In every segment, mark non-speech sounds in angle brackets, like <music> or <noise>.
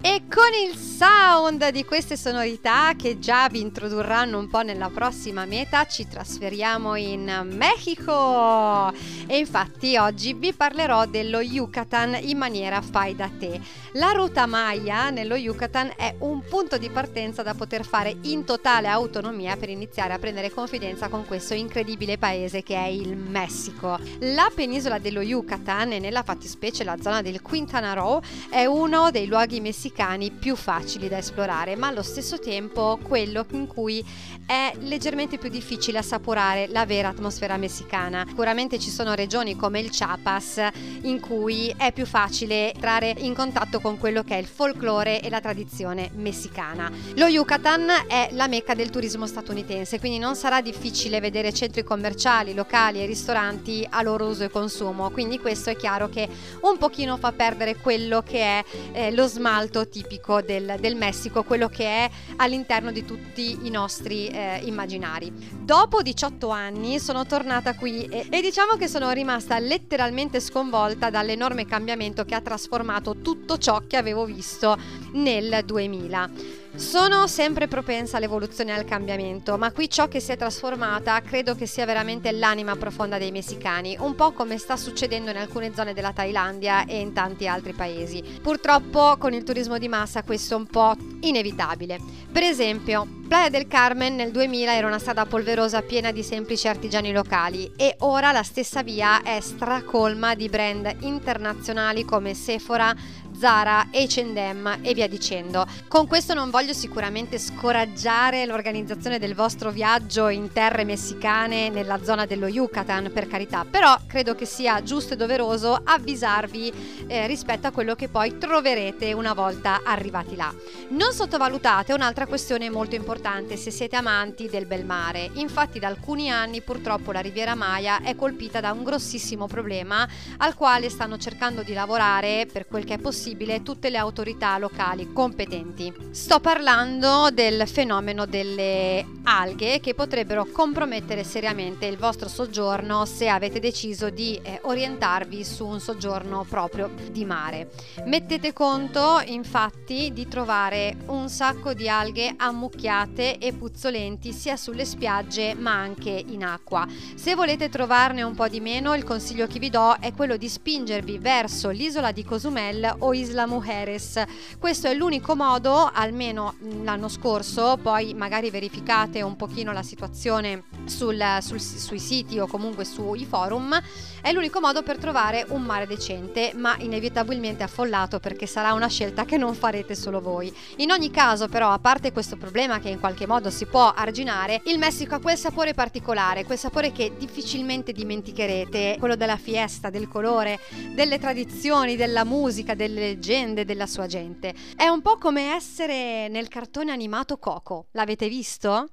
E con il sound di queste sonorità che già vi introdurranno un po' nella prossima meta ci trasferiamo in Mexico e infatti oggi vi parlerò dello Yucatan in maniera fai da te. La ruta Maya nello Yucatan è un punto di partenza da poter fare in totale autonomia per iniziare a prendere confidenza con questo incredibile paese che è il Messico. La penisola dello Yucatan e nella fattispecie la zona del Quintana Roo è uno dei luoghi messicani messicani più facili da esplorare, ma allo stesso tempo quello in cui è leggermente più difficile assaporare la vera atmosfera messicana. Sicuramente ci sono regioni come il Chiapas in cui è più facile entrare in contatto con quello che è il folklore e la tradizione messicana. Lo Yucatan è la mecca del turismo statunitense, quindi non sarà difficile vedere centri commerciali, locali e ristoranti a loro uso e consumo, quindi questo è chiaro che un pochino fa perdere quello che è eh, lo smalto piatto tipico del, del, Messico, quello che è all'interno di tutti i nostri eh, immaginari. Dopo 18 anni sono tornata qui e, e diciamo che sono rimasta letteralmente sconvolta dall'enorme cambiamento che ha trasformato tutto ciò che avevo visto nel 2000. Sono sempre propensa all'evoluzione e al cambiamento, ma qui ciò che si è trasformata credo che sia veramente l'anima profonda dei messicani, un po' come sta succedendo in alcune zone della Thailandia e in tanti altri paesi. Purtroppo con il turismo di massa questo è un po' inevitabile. Per esempio, Playa del Carmen nel 2000 era una strada polverosa piena di semplici artigiani locali e ora la stessa via è stracolma di brand internazionali come Sephora, Zara, H&M e via dicendo. Con questo non voglio sicuramente scoraggiare l'organizzazione del vostro viaggio in terre messicane nella zona dello Yucatan, per carità, però credo che sia giusto e doveroso avvisarvi eh, rispetto a quello che poi troverete una volta arrivati là. Non sottovalutate un'altra questione molto importante se siete amanti del bel mare. Infatti da alcuni anni purtroppo la Riviera Maya è colpita da un grossissimo problema al quale stanno cercando di lavorare per quel che è possibile possibile tutte le autorità locali competenti. Sto parlando del fenomeno delle alghe che potrebbero compromettere seriamente il vostro soggiorno se avete deciso di eh, orientarvi su un soggiorno proprio di mare. Mettete conto infatti di trovare un sacco di alghe ammucchiate e puzzolenti sia sulle spiagge ma anche in acqua. Se volete trovarne un po' di meno, il consiglio che vi do è quello di spingervi verso l'isola di Cozumel o Isla Mujeres. Questo è l'unico modo, almeno l'anno scorso, poi magari verificate un pochino la situazione sul, sul, sui siti o comunque sui forum, è l'unico modo per trovare un mare decente, ma inevitabilmente affollato perché sarà una scelta che non farete solo voi. In ogni caso, però, a parte questo problema che in qualche modo si può arginare, il Messico ha quel sapore particolare, quel sapore che difficilmente dimenticherete, quello della fiesta, del colore, delle tradizioni, della musica, delle leggende della sua gente. È un po' come essere nel cartone animato Coco. L'avete visto?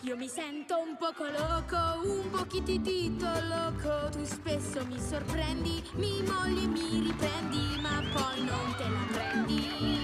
Io mi sento un poco loco, un pochitito loco. Tu spesso mi sorprendi, mi molli e mi riprendi, ma poi non te la prendi.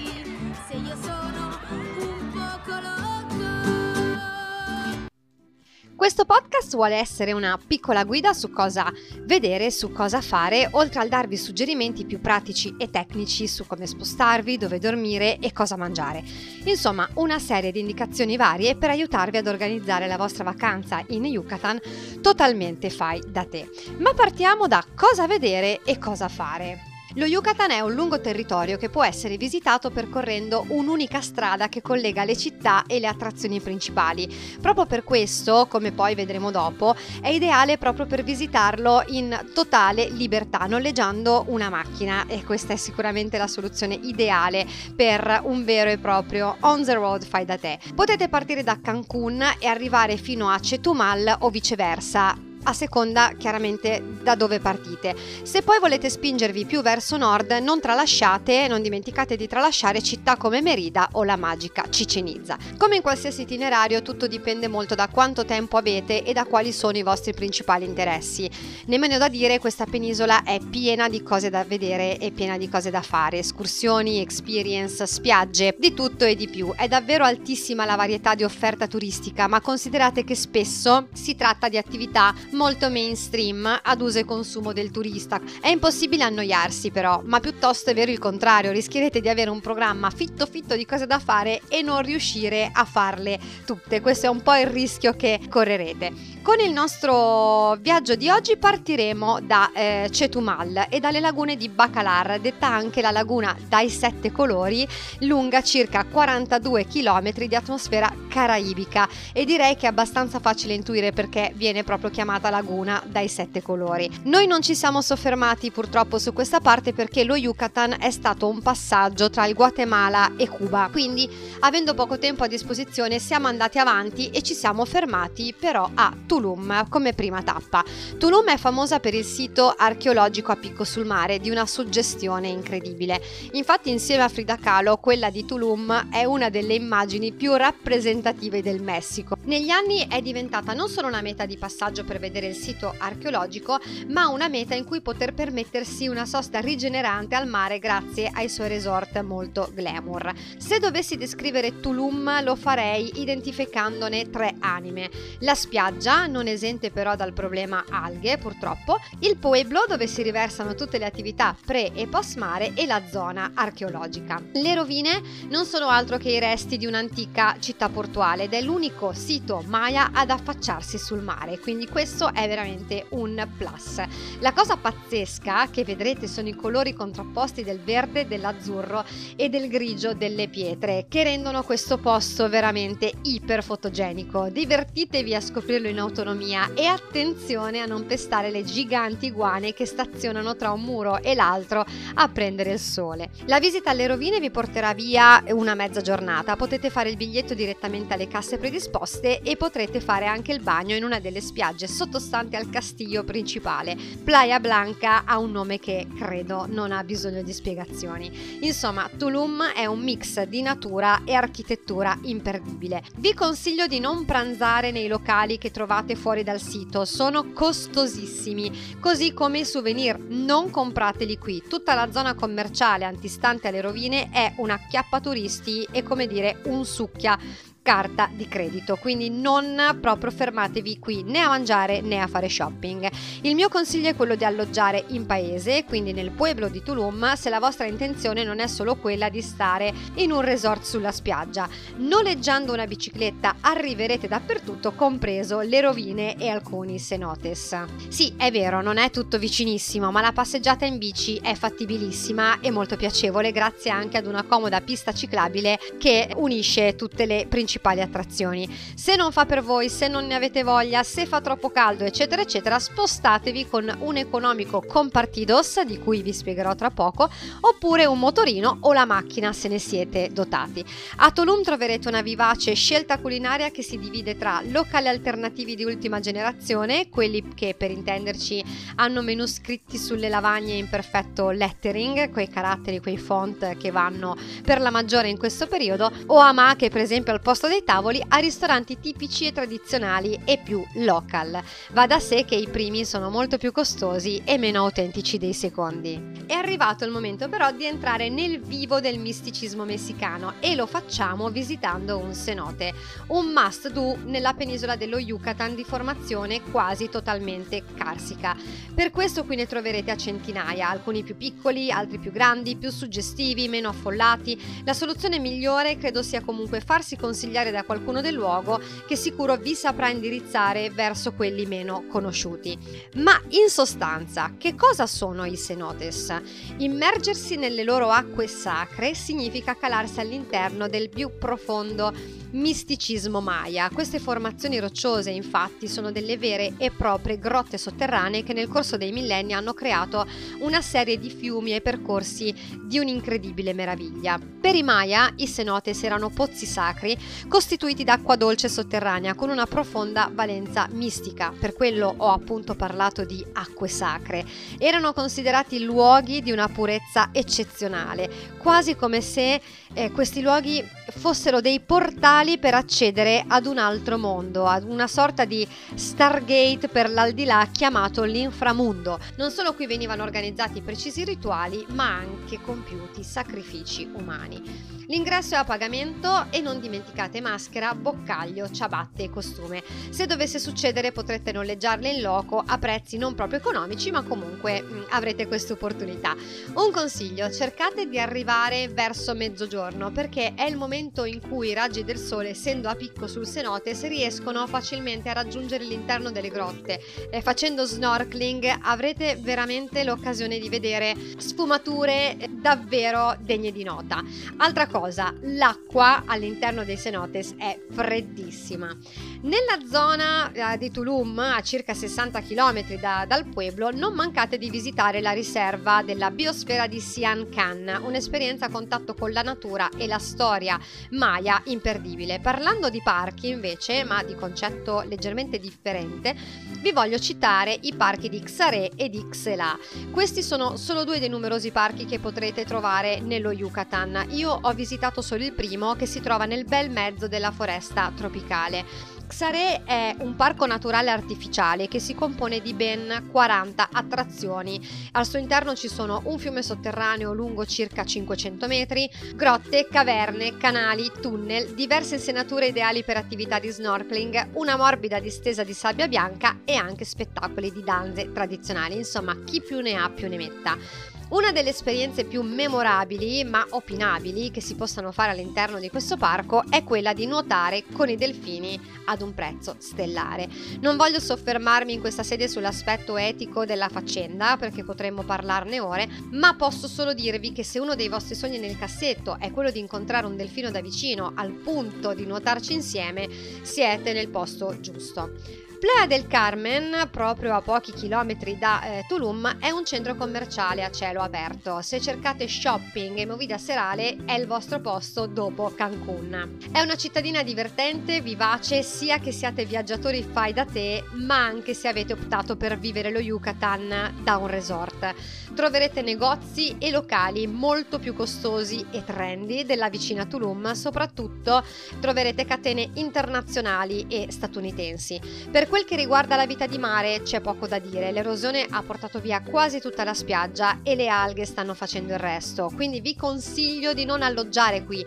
Questo podcast vuole essere una piccola guida su cosa vedere, su cosa fare, oltre al darvi suggerimenti più pratici e tecnici su come spostarvi, dove dormire e cosa mangiare. Insomma, una serie di indicazioni varie per aiutarvi ad organizzare la vostra vacanza in Yucatan totalmente fai da te. Ma partiamo da cosa vedere e cosa fare. Lo Yucatan è un lungo territorio che può essere visitato percorrendo un'unica strada che collega le città e le attrazioni principali. Proprio per questo, come poi vedremo dopo, è ideale proprio per visitarlo in totale libertà, noleggiando una macchina e questa è sicuramente la soluzione ideale per un vero e proprio on the road fai da te. Potete partire da Cancun e arrivare fino a Chetumal o viceversa a seconda chiaramente da dove partite. Se poi volete spingervi più verso nord, non tralasciate, non dimenticate di tralasciare città come Merida o la magica Cicenizza. Come in qualsiasi itinerario, tutto dipende molto da quanto tempo avete e da quali sono i vostri principali interessi. Nemmeno da dire, questa penisola è piena di cose da vedere e piena di cose da fare, escursioni, experience, spiagge, di tutto e di più. È davvero altissima la varietà di offerta turistica, ma considerate che spesso si tratta di attività molto mainstream ad uso e consumo del turista. È impossibile annoiarsi però, ma piuttosto è vero il contrario, rischierete di avere un programma fitto fitto di cose da fare e non riuscire a farle tutte. Questo è un po' il rischio che correrete. Con il nostro viaggio di oggi partiremo da eh, Cetumal e dalle lagune di Bacalar, detta anche la laguna dai sette colori, lunga circa 42 km di atmosfera caraibica e direi che è abbastanza facile intuire perché viene proprio chiamata laguna dai sette colori. Noi non ci siamo soffermati purtroppo su questa parte perché lo Yucatan è stato un passaggio tra il Guatemala e Cuba, quindi avendo poco tempo a disposizione siamo andati avanti e ci siamo fermati però a Tulum come prima tappa. Tulum è famosa per il sito archeologico a picco sul mare di una suggestione incredibile. Infatti insieme a Frida Kahlo quella di Tulum è una delle immagini più rappresentative del Messico. Negli anni è diventata non solo una meta di passaggio per vedere il sito archeologico, ma una meta in cui poter permettersi una sosta rigenerante al mare grazie ai suoi resort molto glamour. Se dovessi descrivere Tulum lo farei identificandone tre anime. La spiaggia, non esente però dal problema alghe purtroppo, il Pueblo dove si riversano tutte le attività pre e post mare e la zona archeologica. Le rovine non sono altro che i resti di un'antica città portuale ed è l'unico sito Maya ad affacciarsi sul mare, quindi questo è veramente un plus. La cosa pazzesca che vedrete sono i colori contrapposti del verde, dell'azzurro e del grigio delle pietre che rendono questo posto veramente iper fotogenico. Divertitevi a scoprirlo in auto autonomia e attenzione a non pestare le giganti iguane che stazionano tra un muro e l'altro a prendere il sole. La visita alle rovine vi porterà via una mezza giornata, potete fare il biglietto direttamente alle casse predisposte e potrete fare anche il bagno in una delle spiagge sottostanti al castiglio principale. Playa Blanca ha un nome che credo non ha bisogno di spiegazioni. Insomma, Tulum è un mix di natura e architettura imperdibile. Vi consiglio di non pranzare nei locali che trovate fuori dal sito, sono costosissimi, così come i souvenir, non comprateli qui. Tutta la zona commerciale antistante alle rovine è una chiappa turisti e come dire un succhia carta di credito, quindi non proprio fermatevi qui né a mangiare né a fare shopping. Il mio consiglio è quello di alloggiare in paese, quindi nel pueblo di Tulum, se la vostra intenzione non è solo quella di stare in un resort sulla spiaggia. Noleggiando una bicicletta arriverete dappertutto, compreso le rovine e alcuni cenotes. Sì, è vero, non è tutto vicinissimo, ma la passeggiata in bici è fattibilissima e molto piacevole grazie anche ad una comoda pista ciclabile che unisce tutte le principali principali attrazioni. Se non fa per voi, se non ne avete voglia, se fa troppo caldo, eccetera, eccetera, spostatevi con un economico compartidos, di cui vi spiegherò tra poco, oppure un motorino o la macchina se ne siete dotati. A Tulum troverete una vivace scelta culinaria che si divide tra locali alternativi di ultima generazione, quelli che per intenderci hanno menu scritti sulle lavagne in perfetto lettering, quei caratteri, quei font che vanno per la maggiore in questo periodo, o ama che per esempio al posto dei tavoli a ristoranti tipici e tradizionali e più local. Va da sé che i primi sono molto più costosi e meno autentici dei secondi. È arrivato il momento però di entrare nel vivo del misticismo messicano e lo facciamo visitando un cenote, un must do nella penisola dello Yucatan di formazione quasi totalmente carsica. Per questo qui ne troverete a centinaia, alcuni più piccoli, altri più grandi, più suggestivi, meno affollati. La soluzione migliore credo sia comunque farsi consigliare consigliare da qualcuno del luogo che sicuro vi saprà indirizzare verso quelli meno conosciuti. Ma in sostanza, che cosa sono i cenotes? Immergersi nelle loro acque sacre significa calarsi all'interno del più profondo misticismo maya. Queste formazioni rocciose infatti sono delle vere e proprie grotte sotterranee che nel corso dei millenni hanno creato una serie di fiumi e percorsi di un'incredibile meraviglia. Per i Maya i cenotes erano pozzi sacri costituiti d'acqua dolce sotterranea con una profonda valenza mistica, per quello ho appunto parlato di acque sacre. Erano considerati luoghi di una purezza eccezionale, quasi come se eh, questi luoghi fossero dei portali per accedere ad un altro mondo, ad una sorta di Stargate per l'aldilà chiamato l'inframundo. Non solo qui venivano organizzati precisi rituali, ma anche compiuti sacrifici umani. L'ingresso è a pagamento e non dimenticate maschera, boccaglio, ciabatte e costume. Se dovesse succedere potrete noleggiarle in loco a prezzi non proprio economici, ma comunque mh, mm, avrete questa opportunità. Un consiglio, cercate di arrivare verso mezzogiorno perché è il momento in cui i raggi del sole, essendo a picco sul cenote, si riescono facilmente a raggiungere l'interno delle grotte. E facendo snorkeling avrete veramente l'occasione di vedere sfumature davvero degne di nota. Altra cosa cosa, l'acqua all'interno dei cenotes è freddissima. Nella zona eh, di Tulum, a circa 60 km da, dal pueblo, non mancate di visitare la riserva della biosfera di Sian Can, un'esperienza a contatto con la natura e la storia maya imperdibile. Parlando di parchi invece, ma di concetto leggermente differente, vi voglio citare i parchi di Xare e di Xela. Questi sono solo due dei numerosi parchi che potrete trovare nello Yucatan. Io ho visitato solo il primo che si trova nel bel mezzo della foresta tropicale. Xare è un parco naturale artificiale che si compone di ben 40 attrazioni. Al suo interno ci sono un fiume sotterraneo lungo circa 500 metri, grotte, caverne, canali, tunnel, diverse insenature ideali per attività di snorkeling, una morbida distesa di sabbia bianca e anche spettacoli di danze tradizionali. Insomma, chi più ne ha più ne metta. Una delle esperienze più memorabili ma opinabili che si possano fare all'interno di questo parco è quella di nuotare con i delfini ad un prezzo stellare. Non voglio soffermarmi in questa sede sull'aspetto etico della faccenda perché potremmo parlarne ore, ma posso solo dirvi che se uno dei vostri sogni nel cassetto è quello di incontrare un delfino da vicino al punto di nuotarci insieme, siete nel posto giusto. Playa del Carmen, proprio a pochi chilometri da eh, Tulum, è un centro commerciale a cielo aperto. Se cercate shopping e movida serale è il vostro posto dopo Cancun. È una cittadina divertente, vivace, sia che siate viaggiatori fai da te, ma anche se avete optato per vivere lo Yucatan da un resort. Troverete negozi e locali molto più costosi e trendy della vicina Tulum, soprattutto troverete catene internazionali e statunitensi. Per quel che riguarda la vita di mare c'è poco da dire, l'erosione ha portato via quasi tutta la spiaggia e le alghe stanno facendo il resto, quindi vi consiglio di non alloggiare qui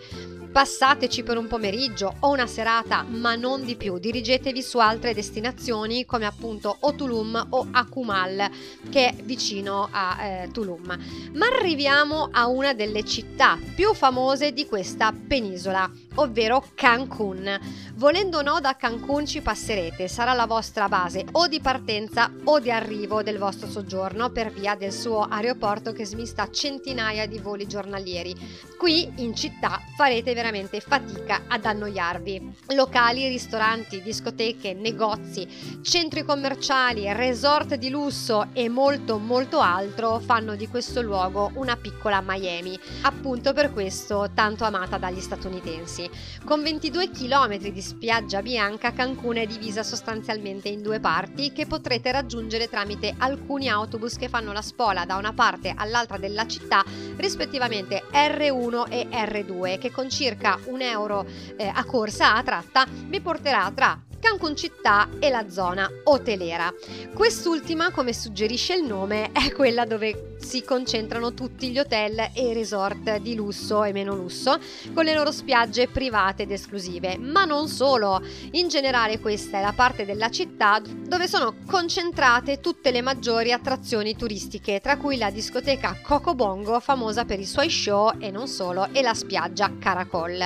Passateci per un pomeriggio o una serata, ma non di più. Dirigetevi su altre destinazioni come appunto o Tulum o Akumal, che è vicino a eh, Tulum. Ma arriviamo a una delle città più famose di questa penisola, ovvero Cancun. Volendo o no da Cancun ci passerete, sarà la vostra base o di partenza o di arrivo del vostro soggiorno per via del suo aeroporto che smista centinaia di voli giornalieri. Qui in città farete veramente fatica ad annoiarvi. Locali, ristoranti, discoteche, negozi, centri commerciali, resort di lusso e molto molto altro fanno di questo luogo una piccola Miami, appunto per questo tanto amata dagli statunitensi. Con 22 km di spiaggia bianca, Cancun è divisa sostanzialmente in due parti che potrete raggiungere tramite alcuni autobus che fanno la spola da una parte all'altra della città, rispettivamente R1 e R2, che con circa circa un euro eh, a corsa a tratta vi porterà tra Cancun città e la zona hotelera. Quest'ultima, come suggerisce il nome, è quella dove si concentrano tutti gli hotel e resort di lusso e meno lusso, con le loro spiagge private ed esclusive. Ma non solo, in generale questa è la parte della città dove sono concentrate tutte le maggiori attrazioni turistiche, tra cui la discoteca Coco Bongo, famosa per i suoi show e non solo, e la spiaggia Caracol.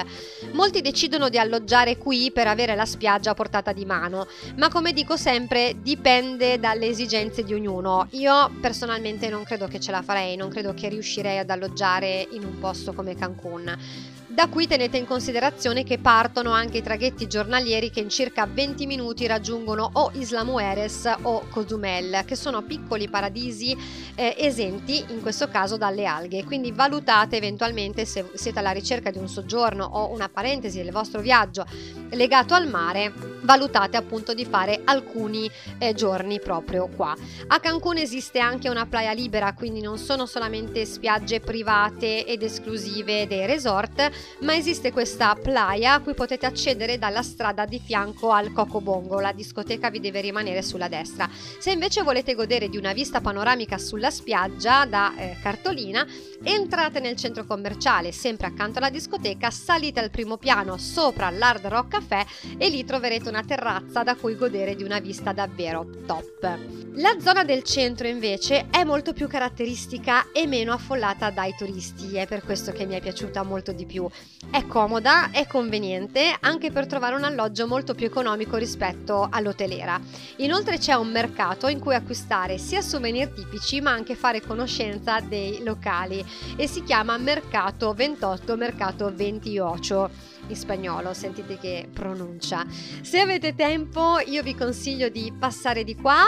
Molti decidono di alloggiare qui per avere la spiaggia a portata di mano, ma come dico sempre dipende dalle esigenze di ognuno. Io personalmente non credo che ce la farei, non credo che riuscirei ad alloggiare in un posto come Cancun. Da qui tenete in considerazione che partono anche i traghetti giornalieri che in circa 20 minuti raggiungono o Isla Mujeres o Cozumel, che sono piccoli paradisi eh, esenti in questo caso dalle alghe. Quindi valutate eventualmente se siete alla ricerca di un soggiorno o una parentesi del vostro viaggio legato al mare, valutate appunto di fare alcuni eh, giorni proprio qua. A Cancun esiste anche una playa libera, quindi non sono solamente spiagge private ed esclusive dei resort, ma esiste questa playa a cui potete accedere dalla strada di fianco al Cocobongo, la discoteca vi deve rimanere sulla destra. Se invece volete godere di una vista panoramica sulla spiaggia da eh, cartolina, entrate nel centro commerciale, sempre accanto alla discoteca, salite al primo piano sopra l'Hard Rock Café e lì troverete una terrazza da cui godere di una vista davvero top. La zona del centro invece è molto più caratteristica e meno affollata dai turisti, è per questo che mi è piaciuta molto di più. È comoda, è conveniente anche per trovare un alloggio molto più economico rispetto all'hotelera. Inoltre c'è un mercato in cui acquistare sia souvenir tipici ma anche fare conoscenza dei locali e si chiama Mercato 28 Mercato 28 in spagnolo, sentite che pronuncia. Se avete tempo io vi consiglio di passare di qua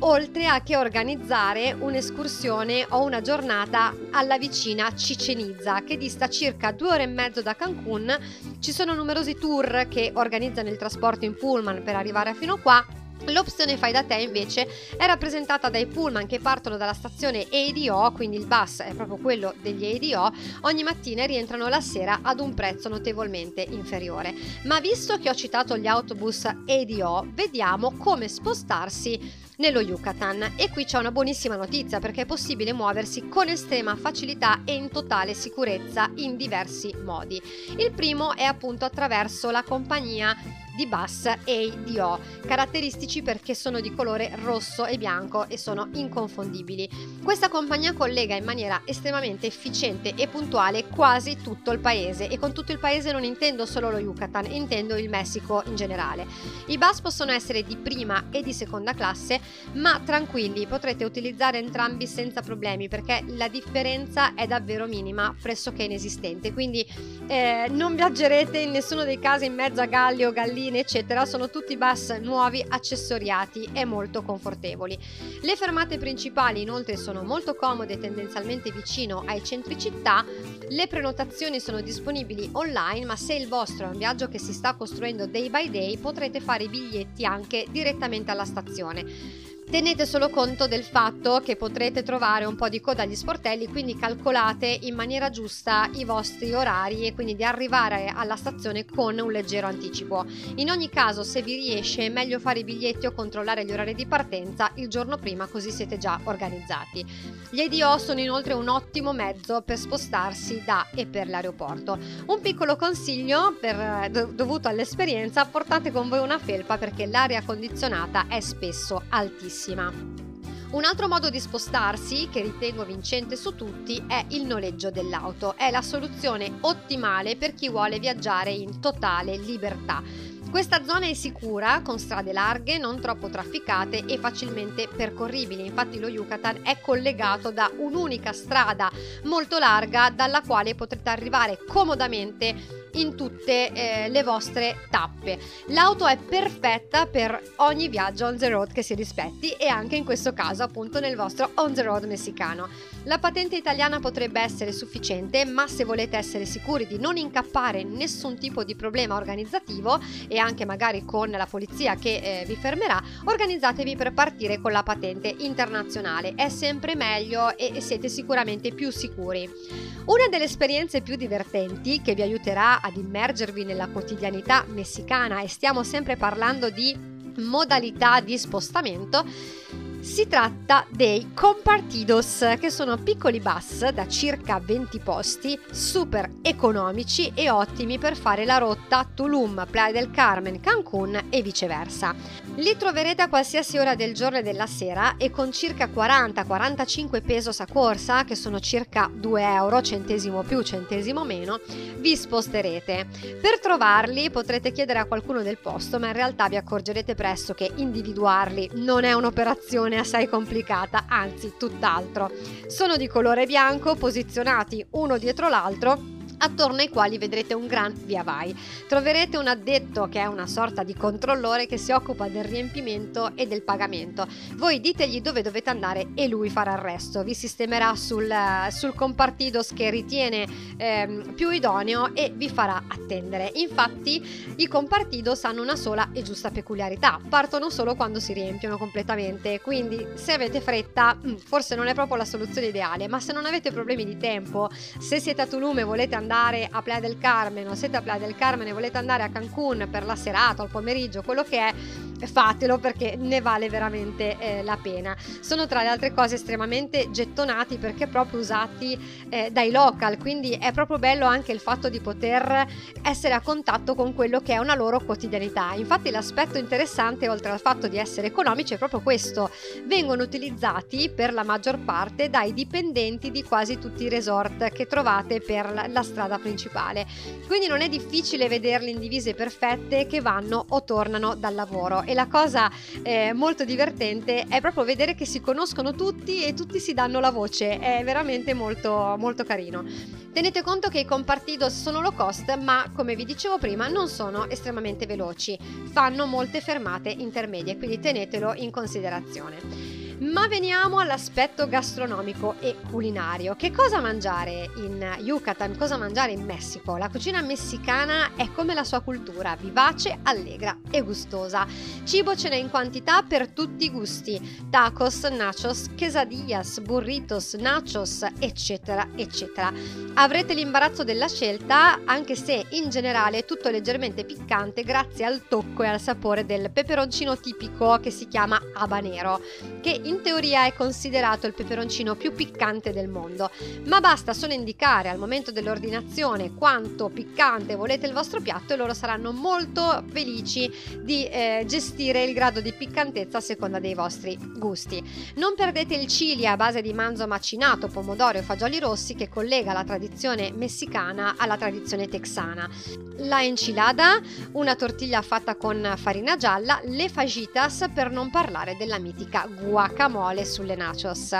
oltre a che organizzare un'escursione o una giornata alla vicina Cicenizza che dista circa due ore e mezzo da Cancun. Ci sono numerosi tour che organizzano il trasporto in pullman per arrivare fino a qua L'opzione fai da te invece è rappresentata dai pullman che partono dalla stazione ADO, quindi il bus è proprio quello degli ADO, ogni mattina e rientrano la sera ad un prezzo notevolmente inferiore. Ma visto che ho citato gli autobus ADO, vediamo come spostarsi nello Yucatan e qui c'è una buonissima notizia perché è possibile muoversi con estrema facilità e in totale sicurezza in diversi modi. Il primo è appunto attraverso la compagnia di bus ADO, caratteristici perché sono di colore rosso e bianco e sono inconfondibili. Questa compagnia collega in maniera estremamente efficiente e puntuale quasi tutto il paese e con tutto il paese non intendo solo lo Yucatan, intendo il Messico in generale. I bus possono essere di prima e di seconda classe, ma tranquilli, potrete utilizzare entrambi senza problemi perché la differenza è davvero minima, pressoché inesistente, quindi eh, non viaggerete in nessuno dei casi in mezzo a galli o gallini macchine eccetera sono tutti bus nuovi accessoriati e molto confortevoli. Le fermate principali inoltre sono molto comode tendenzialmente vicino ai centri città. Le prenotazioni sono disponibili online ma se il vostro è un viaggio che si sta costruendo day by day potrete fare i biglietti anche direttamente alla stazione. Tenete solo conto del fatto che potrete trovare un po' di coda agli sportelli, quindi calcolate in maniera giusta i vostri orari e quindi di arrivare alla stazione con un leggero anticipo. In ogni caso, se vi riesce, è meglio fare i biglietti o controllare gli orari di partenza il giorno prima, così siete già organizzati. Gli ADO sono inoltre un ottimo mezzo per spostarsi da e per l'aeroporto. Un piccolo consiglio per, dovuto all'esperienza, portate con voi una felpa perché l'aria condizionata è spesso altissima bellissima. Un altro modo di spostarsi, che ritengo vincente su tutti, è il noleggio dell'auto. È la soluzione ottimale per chi vuole viaggiare in totale libertà. Questa zona è sicura, con strade larghe, non troppo trafficate e facilmente percorribili. Infatti lo Yucatan è collegato da un'unica strada molto larga dalla quale potrete arrivare comodamente in tutte eh, le vostre tappe. L'auto è perfetta per ogni viaggio on the road che si rispetti e anche in questo caso appunto nel vostro on the road messicano. La patente italiana potrebbe essere sufficiente, ma se volete essere sicuri di non incappare in nessun tipo di problema organizzativo e anche magari con la polizia che eh, vi fermerà, organizzatevi per partire con la patente internazionale. È sempre meglio e siete sicuramente più sicuri. Una delle esperienze più divertenti che vi aiuterà ad immergervi nella quotidianità messicana e stiamo sempre parlando di modalità di spostamento si tratta dei compartidos, che sono piccoli bus da circa 20 posti, super economici e ottimi per fare la rotta Tulum, Playa del Carmen, Cancun e viceversa. Li troverete a qualsiasi ora del giorno e della sera e con circa 40-45 pesos a corsa, che sono circa 2 euro, centesimo più, centesimo meno, vi sposterete. Per trovarli potrete chiedere a qualcuno del posto, ma in realtà vi accorgerete presto che individuarli non è un'operazione assai complicata, anzi tutt'altro. Sono di colore bianco, posizionati uno dietro l'altro attorno ai quali vedrete un gran via vai. Troverete un addetto che è una sorta di controllore che si occupa del riempimento e del pagamento. Voi ditegli dove dovete andare e lui farà il resto, vi sistemerà sul, sul compartidos che ritiene ehm, più idoneo e vi farà attendere. Infatti i compartidos hanno una sola e giusta peculiarità, partono solo quando si riempiono completamente, quindi se avete fretta mm, forse non è proprio la soluzione ideale, ma se non avete problemi di tempo, se siete a Tulum e volete andare andare a Playa del Carmen o siete a Playa del Carmen e volete andare a Cancun per la serata o il pomeriggio, quello che è, fatelo perché ne vale veramente eh, la pena. Sono tra le altre cose estremamente gettonati perché proprio usati eh, dai local, quindi è proprio bello anche il fatto di poter essere a contatto con quello che è una loro quotidianità. Infatti l'aspetto interessante oltre al fatto di essere economici è proprio questo, vengono utilizzati per la maggior parte dai dipendenti di quasi tutti i resort che trovate per la strada principale. Quindi non è difficile vederli in divise perfette che vanno o tornano dal lavoro. E la cosa eh, molto divertente è proprio vedere che si conoscono tutti e tutti si danno la voce. È veramente molto, molto carino. Tenete conto che i compartidos sono low cost, ma come vi dicevo prima non sono estremamente veloci. Fanno molte fermate intermedie, quindi tenetelo in considerazione. Ma veniamo all'aspetto gastronomico e culinario. Che cosa mangiare in Yucatan? Cosa mangiare in Messico? La cucina messicana è come la sua cultura, vivace, allegra e gustosa. Cibo ce n'è in quantità per tutti i gusti: tacos, nachos, quesadillas, burritos, nachos, eccetera, eccetera. Avrete l'imbarazzo della scelta, anche se in generale è tutto leggermente piccante grazie al tocco e al sapore del peperoncino tipico che si chiama habanero, che in teoria è considerato il peperoncino più piccante del mondo, ma basta solo indicare al momento dell'ordinazione quanto piccante volete il vostro piatto e loro saranno molto felici di eh, gestire il grado di piccantezza a seconda dei vostri gusti. Non perdete il chili a base di manzo macinato, pomodoro e fagioli rossi che collega la tradizione messicana alla tradizione texana. La enchilada, una tortiglia fatta con farina gialla, le fajitas per non parlare della mitica guacamole guacamole sulle nachos.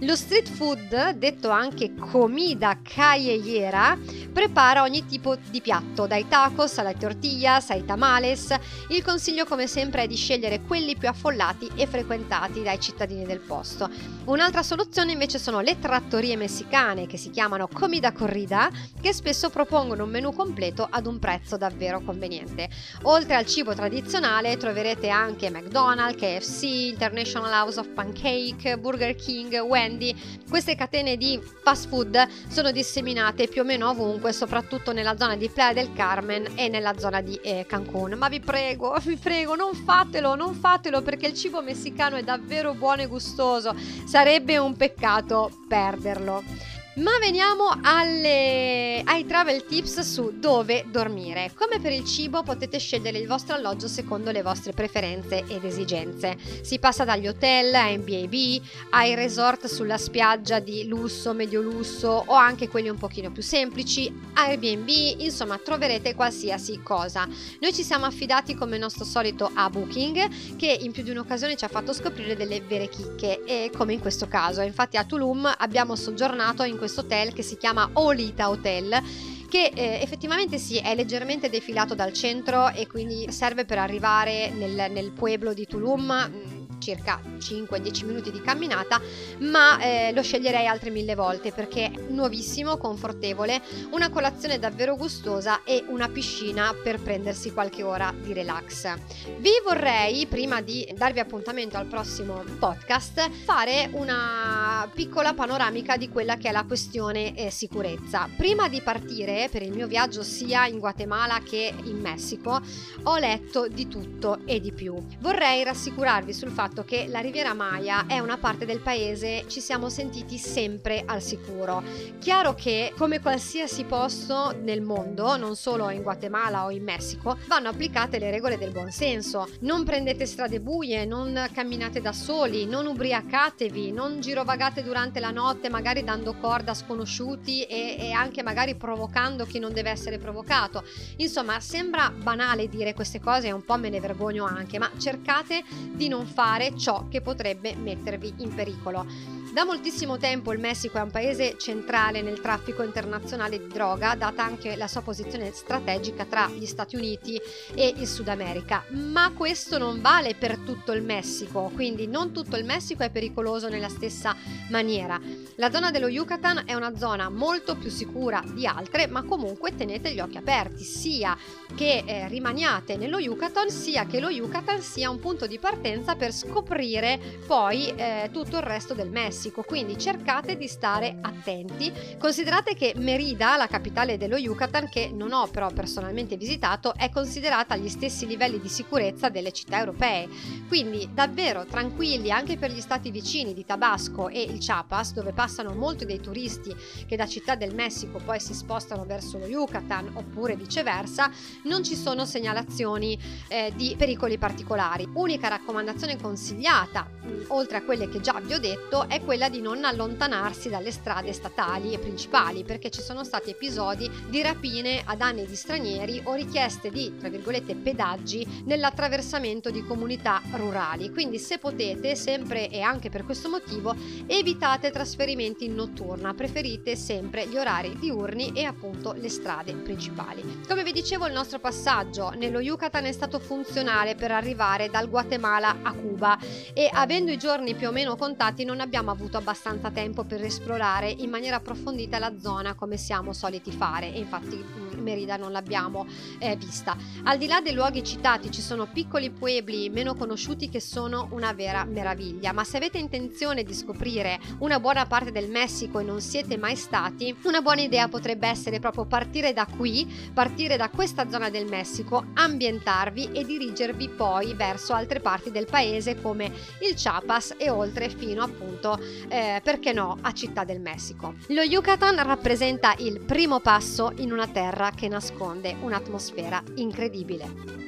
Lo street food, detto anche comida callejera, prepara ogni tipo di piatto, dai tacos alle tortillas ai tamales. Il consiglio come sempre è di scegliere quelli più affollati e frequentati dai cittadini del posto. Un'altra soluzione invece sono le trattorie messicane che si chiamano comida corrida, che spesso propongono un menù completo ad un prezzo davvero conveniente. Oltre al cibo tradizionale troverete anche McDonald's, KFC, International House of Pancake, Burger King, Wendy. Queste catene di fast food sono disseminate più o meno ovunque, soprattutto nella zona di Playa del Carmen e nella zona di eh, Cancun. Ma vi prego, <laughs> vi prego, non fatelo, non fatelo perché il cibo messicano è davvero buono e gustoso. Sarebbe un peccato perderlo. Ma veniamo alle, ai travel tips su dove dormire. Come per il cibo potete scegliere il vostro alloggio secondo le vostre preferenze ed esigenze. Si passa dagli hotel a B&B, ai resort sulla spiaggia di lusso, medio lusso o anche quelli un pochino più semplici, Airbnb, insomma troverete qualsiasi cosa. Noi ci siamo affidati come nostro solito a Booking che in più di un'occasione ci ha fatto scoprire delle vere chicche e come in questo caso. Infatti a Tulum abbiamo soggiornato in questo questo hotel che si chiama Olita Hotel che eh, effettivamente sì, è leggermente defilato dal centro e quindi serve per arrivare nel, nel pueblo di Tulum mm, circa 5-10 minuti di camminata, ma eh, lo sceglierei altre mille volte perché è nuovissimo, confortevole, una colazione davvero gustosa e una piscina per prendersi qualche ora di relax. Vi vorrei, prima di darvi appuntamento al prossimo podcast, fare una piccola panoramica di quella che è la questione eh, sicurezza. Prima di partire per il mio viaggio sia in Guatemala che in Messico, ho letto di tutto e di più. Vorrei rassicurarvi sul fatto fatto che la Riviera Maya è una parte del paese ci siamo sentiti sempre al sicuro. Chiaro che come qualsiasi posto nel mondo, non solo in Guatemala o in Messico, vanno applicate le regole del buon senso. Non prendete strade buie, non camminate da soli, non ubriacatevi, non girovagate durante la notte, magari dando corda a sconosciuti e, e anche magari provocando chi non deve essere provocato. Insomma, sembra banale dire queste cose e un po' me ne vergogno anche, ma cercate di non fare ciò che potrebbe mettervi in pericolo. Da moltissimo tempo il Messico è un paese centrale nel traffico internazionale di droga, data anche la sua posizione strategica tra gli Stati Uniti e il Sud America, ma questo non vale per tutto il Messico, quindi non tutto il Messico è pericoloso nella stessa maniera. La zona dello Yucatan è una zona molto più sicura di altre, ma comunque tenete gli occhi aperti, sia che eh, rimaniate nello Yucatan, sia che lo Yucatan sia un punto di partenza per scoprire poi eh, tutto il resto del Messico. Quindi cercate di stare attenti. Considerate che Merida, la capitale dello Yucatan, che non ho però personalmente visitato, è considerata agli stessi livelli di sicurezza delle città europee. Quindi davvero tranquilli anche per gli stati vicini di Tabasco e il Chiapas, dove passano molti dei turisti che da Città del Messico poi si spostano verso lo Yucatan oppure viceversa, non ci sono segnalazioni eh, di pericoli particolari. Unica raccomandazione consigliata, oltre a quelle che già vi ho detto, è quella di non allontanarsi dalle strade statali e principali perché ci sono stati episodi di rapine a danni di stranieri o richieste di, tra virgolette, pedaggi nell'attraversamento di comunità rurali. Quindi se potete, sempre e anche per questo motivo, evitate trasferimenti in notturna, preferite sempre gli orari diurni e appunto le strade principali. Come vi dicevo, il nostro passaggio nello Yucatan è stato funzionale per arrivare dal Guatemala a Cuba e avendo i giorni più o meno contati non abbiamo avuto abbastanza tempo per esplorare in maniera approfondita la zona come siamo soliti fare. E infatti Merida non l'abbiamo eh, vista. Al di là dei luoghi citati ci sono piccoli puebli meno conosciuti che sono una vera meraviglia, ma se avete intenzione di scoprire una buona parte del Messico e non siete mai stati, una buona idea potrebbe essere proprio partire da qui, partire da questa zona del Messico, ambientarvi e dirigervi poi verso altre parti del paese come il Chiapas e oltre fino appunto eh, perché no, a Città del Messico. Lo Yucatan rappresenta il primo passo in una terra che nasconde un'atmosfera incredibile.